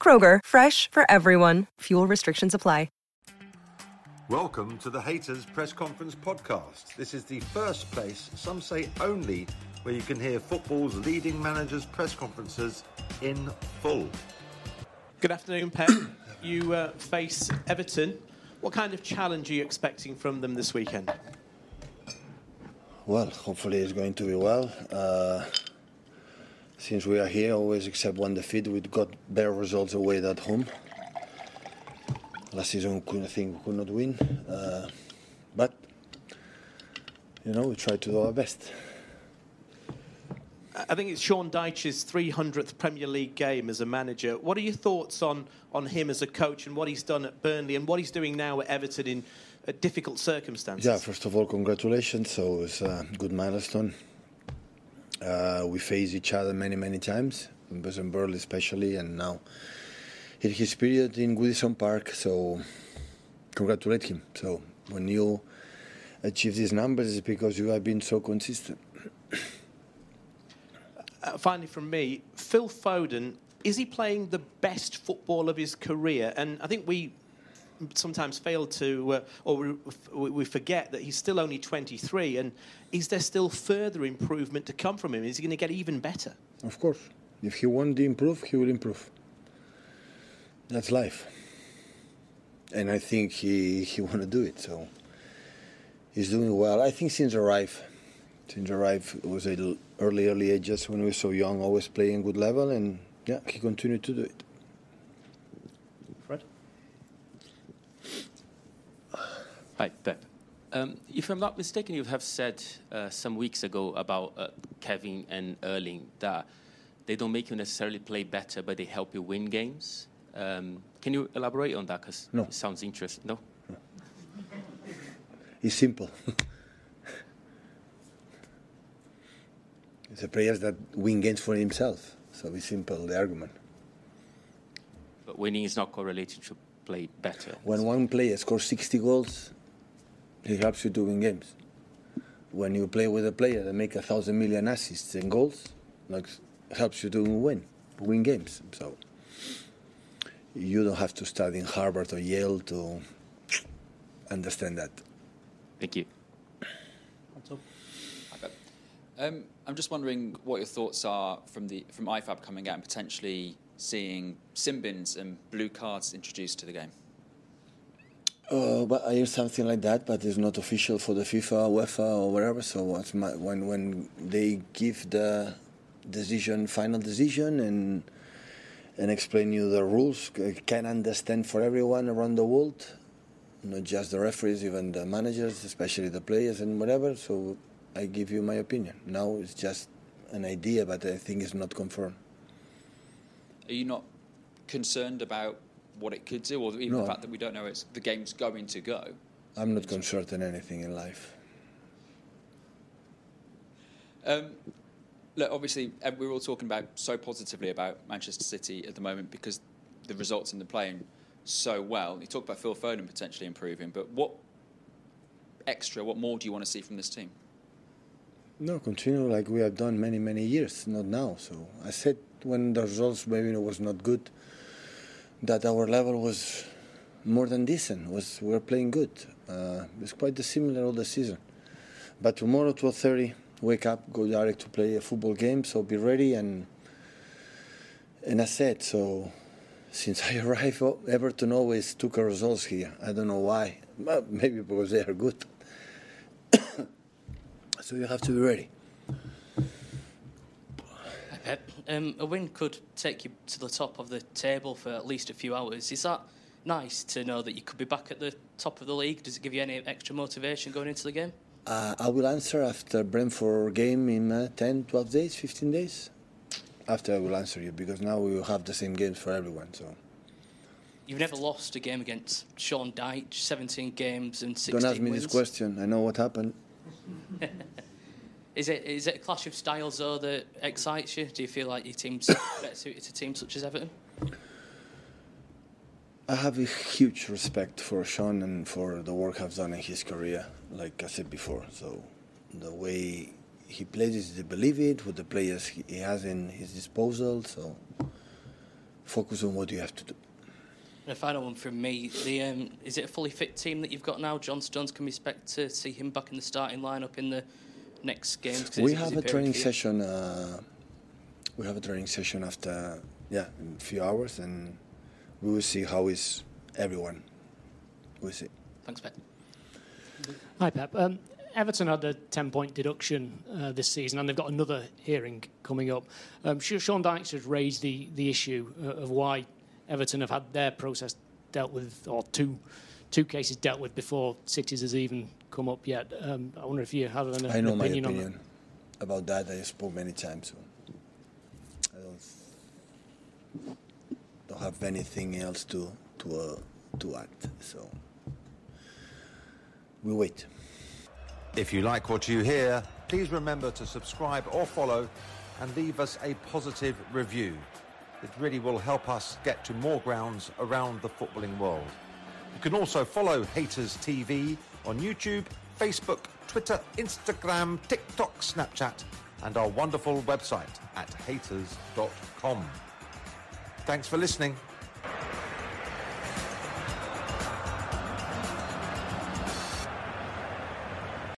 Kroger, fresh for everyone. Fuel restrictions apply. Welcome to the Hayters Press Conference podcast. This is the first place, some say only, where you can hear football's leading managers' press conferences in full. Good afternoon, Pep. you uh, face Everton. What kind of challenge are you expecting from them this weekend? Well, hopefully it's going to be well. Uh, since we are here, always except one defeat, we've got better results away at home. Last season, I think we could not win, uh, but you know we try to do our best. I think it's Sean Dyche's 300th Premier League game as a manager. What are your thoughts on, on him as a coach and what he's done at Burnley and what he's doing now at Everton in uh, difficult circumstances? Yeah, first of all, congratulations. So it's a good milestone. Uh, we faced each other many, many times, in Burnley especially, and now in his period in Goodison Park. So congratulate him. So when you achieve these numbers, it's because you have been so consistent. Uh, finally, from me, Phil Foden, is he playing the best football of his career? And I think we sometimes fail to, uh, or we, we, forget that he's still only 23. And is there still further improvement to come from him? Is he going to get even better? Of course. If he wants to improve, he will improve. That's life. And I think he, he want to do it. So he's doing well. I think since arrive, since arrive was a early, early ages when we were so young, always playing good level. And yeah, he continued to do it. Hi, Pep. Um, if I'm not mistaken, you have said uh, some weeks ago about uh, Kevin and Erling that they don't make you necessarily play better, but they help you win games. Um, can you elaborate on that? Because no. it sounds interesting. No? no. It's simple. it's a player that win games for himself. So it's simple, the argument. But winning is not correlated to play better. When one player scores 60 goals, he helps you to win games. When you play with a player that make a thousand million assists and goals, like helps you to win, win games. So you don't have to study in Harvard or Yale to understand that. Thank you. Um, I'm just wondering what your thoughts are from the from IFAB coming out and potentially seeing sin bins and blue cards introduced to the game. Uh, but I hear something like that, but it's not official for the FIFA, UEFA, or whatever. So my, when when they give the decision, final decision, and and explain you the rules, can understand for everyone around the world, not just the referees, even the managers, especially the players and whatever. So I give you my opinion. Now it's just an idea, but I think it's not confirmed. Are you not concerned about what it could do, or even no. the fact that we don't know it's the game's going to go? I'm not concerned in anything in life. Um, look, obviously, we're all talking about so positively about Manchester City at the moment because the results in the playing so well. You talk about Phil Foden potentially improving, but what extra, what more do you want to see from this team? No, continue like we have done many, many years, not now. So I said when the results maybe was not good, that our level was more than decent. Was we were playing good. Uh, it's quite similar all the season. But tomorrow, 12:30, wake up, go direct to play a football game. So be ready and and I said so. Since I arrived, Everton always took our results here. I don't know why. Maybe because they are good. so you have to be ready. Pep, um, a win could take you to the top of the table for at least a few hours. Is that nice to know that you could be back at the top of the league? Does it give you any extra motivation going into the game? Uh, I will answer after Brentford game in uh, 10, 12 days, 15 days. After I will answer you because now we will have the same games for everyone. So you've never lost a game against Sean Dyche, 17 games and 16 Don't ask me wins. this question. I know what happened. is it is it a clash of styles though that excites you? Do you feel like your team's better suited to teams such as Everton? I have a huge respect for Sean and for the work I've done in his career, like I said before. So the way he plays is to believe it with the players he has in his disposal. So focus on what you have to do. And a final one from me: the um, is it a fully fit team that you've got now? John Stones, can we expect to see him back in the starting lineup in the next games? We have a training session. Uh, we have a training session after yeah, a few hours, and we will see how is everyone. We'll see. Thanks, Pep. Hi, Pep. Um, Everton had a 10 point deduction uh, this season, and they've got another hearing coming up. Um, Sean Dyche has raised the, the issue uh, of why Everton have had their process dealt with, or two two cases dealt with before City's has even come up yet. Um, I wonder if you had an, I know an opinion, my opinion on that. about that. I spoke many times, so I don't, don't have anything else to to uh, to add. So we wait. If you like what you hear, please remember to subscribe or follow and leave us a positive review. It really will help us get to more grounds around the footballing world. You can also follow Hayters TV on YouTube, Facebook, Twitter, Instagram, TikTok, Snapchat, and our wonderful website at haters.com. Thanks for listening.